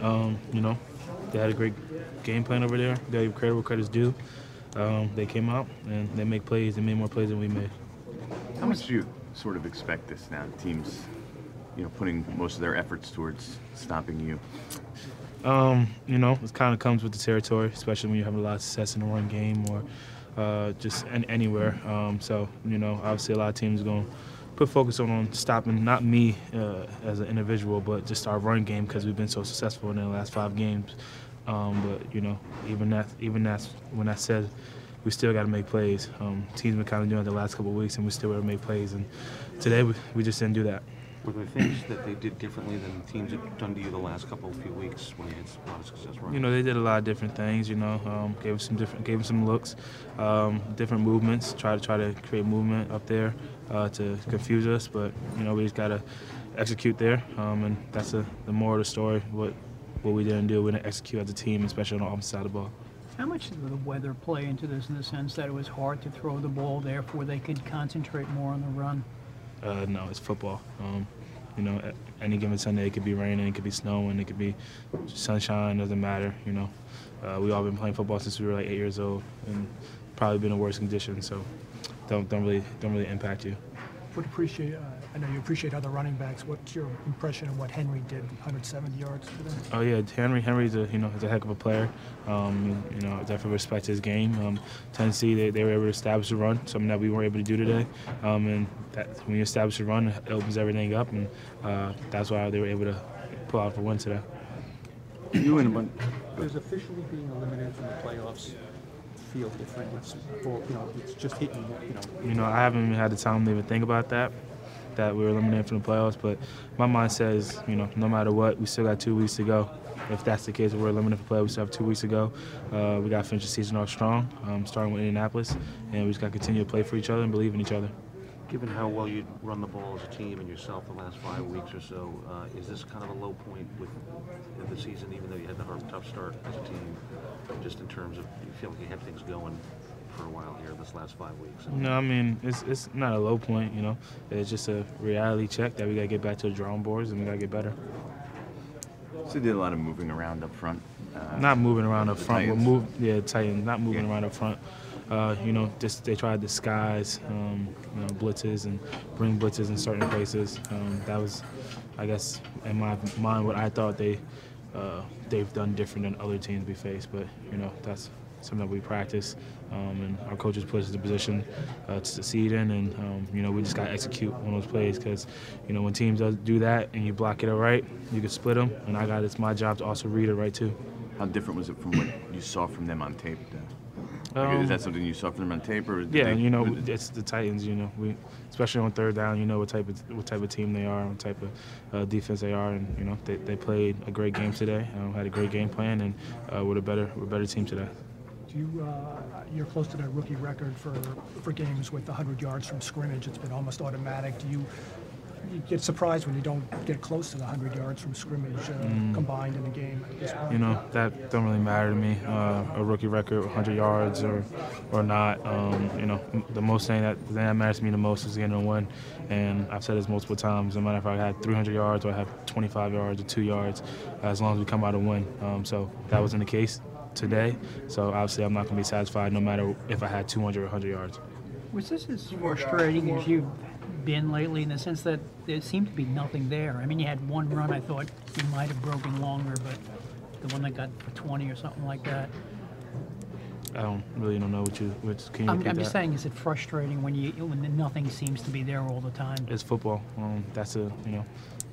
Um, you know, they had a great game plan over there. They give credit where credit's due. Um, they came out and they make plays. They made more plays than we made. How much do you sort of expect this now? Teams, you know, putting most of their efforts towards stopping you. Um, you know, it kind of comes with the territory, especially when you have a lot of success in the run game or uh, just an, anywhere. Um, so, you know, obviously a lot of teams going to put focus on, on stopping not me uh, as an individual, but just our run game because we've been so successful in the last five games. Um, but you know, even that, even that's when that said, we still got to make plays. Um, teams been kind of doing it the last couple of weeks, and we still got to make plays. And today we, we just didn't do that. Were there things that they did differently than teams have done to you the last couple of few weeks when they had a lot of success running? You know, they did a lot of different things. You know, um, gave us some different, gave them some looks, um, different movements. Try to try to create movement up there uh, to confuse us, but you know, we just gotta execute there, um, and that's a, the more of the story. What what we didn't do, we didn't execute as a team, especially on the offensive side of the ball. How much did the weather play into this in the sense that it was hard to throw the ball, therefore they could concentrate more on the run? Uh, no, it's football. Um, you know, any given Sunday it could be raining, it could be snowing, it could be sunshine. Doesn't matter. You know, uh, we all been playing football since we were like eight years old, and probably been in worse conditions. So, don't don't really don't really impact you. Would appreciate. Uh, I know you appreciate other running backs. What's your impression of what Henry did? 170 yards today. Oh yeah, Henry. Henry's a you know he's a heck of a player. Um, you know, definitely respect his game. Um, Tennessee they, they were able to establish a run, something that we weren't able to do today. Um, and that when you establish a run, it opens everything up, and uh, that's why they were able to pull out for win today. You and a bunch. Does officially being eliminated from the playoffs feel different? For, you know, it's just hitting, you know. You know, I haven't even had the time to even think about that, that we were eliminated from the playoffs. But my mind says, you know, no matter what, we still got two weeks to go. If that's the case, we're eliminated from playoffs. We still have two weeks to go. Uh, we got to finish the season off strong, um, starting with Indianapolis, and we just got to continue to play for each other and believe in each other. Given how well you run the ball as a team and yourself the last five weeks or so, uh, is this kind of a low point with the season, even though you had the hard, tough start as a team, just in terms of you feel like you have things going for a while here this last five weeks? No, I mean it's it's not a low point. You know, it's just a reality check that we got to get back to the drawing boards and we got to get better. So they did a lot of moving around up front. Uh, Not moving around up the front, but Titans. move yeah, Titans. Not moving Yeah. around up front. Uh, you know, just they try to disguise um, you know blitzes and bring blitzes in certain places. Um, that was, I guess, in my mind, what I thought they uh, they've done different than other teams we faced. But you know, that's something that we practice, um, and our coaches put us in a position uh, to succeed in. And um, you know, we just got to execute on those plays because you know when teams do that and you block it all right, you can split them. And I got it's my job to also read it right too. How different was it from what you saw from them on tape? Then? Like, Um, is that something you saw from them on tape, or did Yeah, they- you know, was it's the Titans. You know, we especially on third down. You know what type of what type of team they are, what type of uh, defense they are, and you know they, they played a great game today. Um, had a great game plan, and uh, we're a better we're a better team today. Do you? Uh, you're close to that rookie record for for games with 100 yards from scrimmage. It's been almost automatic. Do you? You get surprised when you don't get close to the 100 yards from scrimmage uh, combined in a game. at this point? You know that don't really matter to me. Uh, a rookie record, 100 yards or or not. Um, you know, the most thing that thing that matters to me the most is getting a win. And I've said this multiple times. No matter if I had 300 yards or I have 25 yards or two yards, as long as we come out and win. Um, so that wasn't the case today. So obviously I'm not going to be satisfied no matter if I had 200 or 100 yards. Was this as frustrating as you've been lately in the sense that there seemed to be nothing there? I mean, you had one run I thought you might have broken longer, but the one that got for 20 or something like that. I don't really don't know what you. What, can you I'm, I'm just saying, is it frustrating when you when nothing seems to be there all the time? It's football. Um, that's a you know,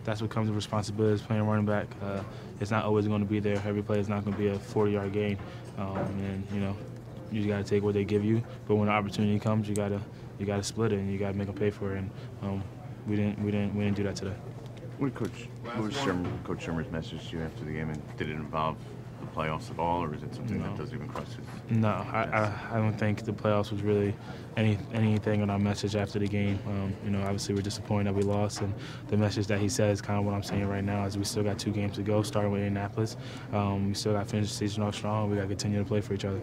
that's what comes with responsibility. Playing running back, uh, it's not always going to be there. Every play is not going to be a 40-yard gain, um, and you know, you just got to take what they give you. But when the opportunity comes, you gotta you gotta split it and you gotta make them pay for it. And um, we didn't we didn't we didn't do that today. What Coach what was Shurmur, Coach Shurmur's message to you after the game, and did it involve the playoffs at all, or is it something that doesn't even cross his? No, I, I, I don't think the playoffs was really any anything on our message after the game. Um, you know, obviously we're disappointed that we lost, and the message that he said is kind of what I'm saying right now. Is we still got two games to go, starting with Indianapolis. Um, we still got to finish the season off strong. We got to continue to play for each other.